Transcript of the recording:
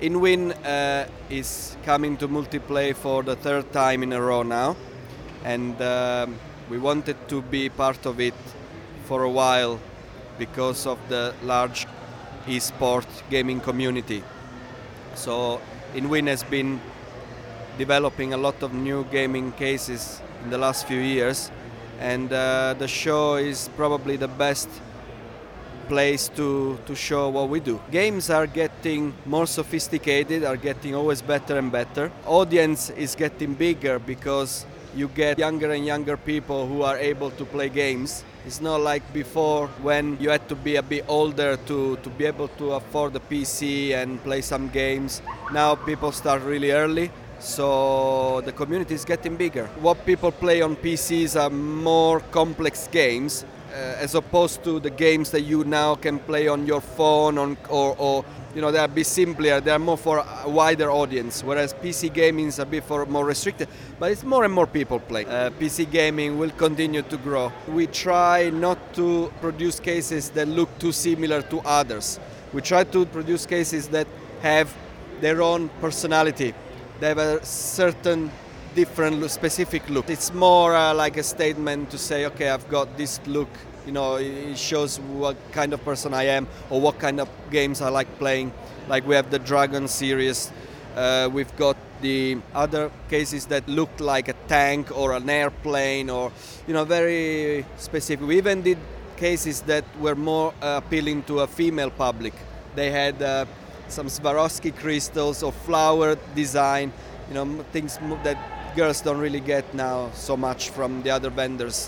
InWin uh, is coming to Multiplay for the third time in a row now, and um, we wanted to be part of it for a while because of the large esport gaming community. So InWin has been developing a lot of new gaming cases in the last few years, and uh, the show is probably the best place to, to show what we do. Games are getting more sophisticated, are getting always better and better. Audience is getting bigger because you get younger and younger people who are able to play games. It's not like before when you had to be a bit older to, to be able to afford a PC and play some games. Now people start really early, so the community is getting bigger. What people play on PCs are more complex games as opposed to the games that you now can play on your phone on, or, or you know they are a bit simpler they are more for a wider audience whereas pc gaming is a bit for more restricted but it's more and more people play. Uh, pc gaming will continue to grow. We try not to produce cases that look too similar to others. We try to produce cases that have their own personality. They have a certain different specific look. It's more uh, like a statement to say, okay, I've got this look. You know, it shows what kind of person I am or what kind of games I like playing. Like we have the Dragon series. Uh, we've got the other cases that looked like a tank or an airplane or, you know, very specific. We even did cases that were more uh, appealing to a female public. They had uh, some Swarovski crystals or flower design, you know, things that girls don't really get now so much from the other vendors.